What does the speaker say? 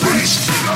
Peace.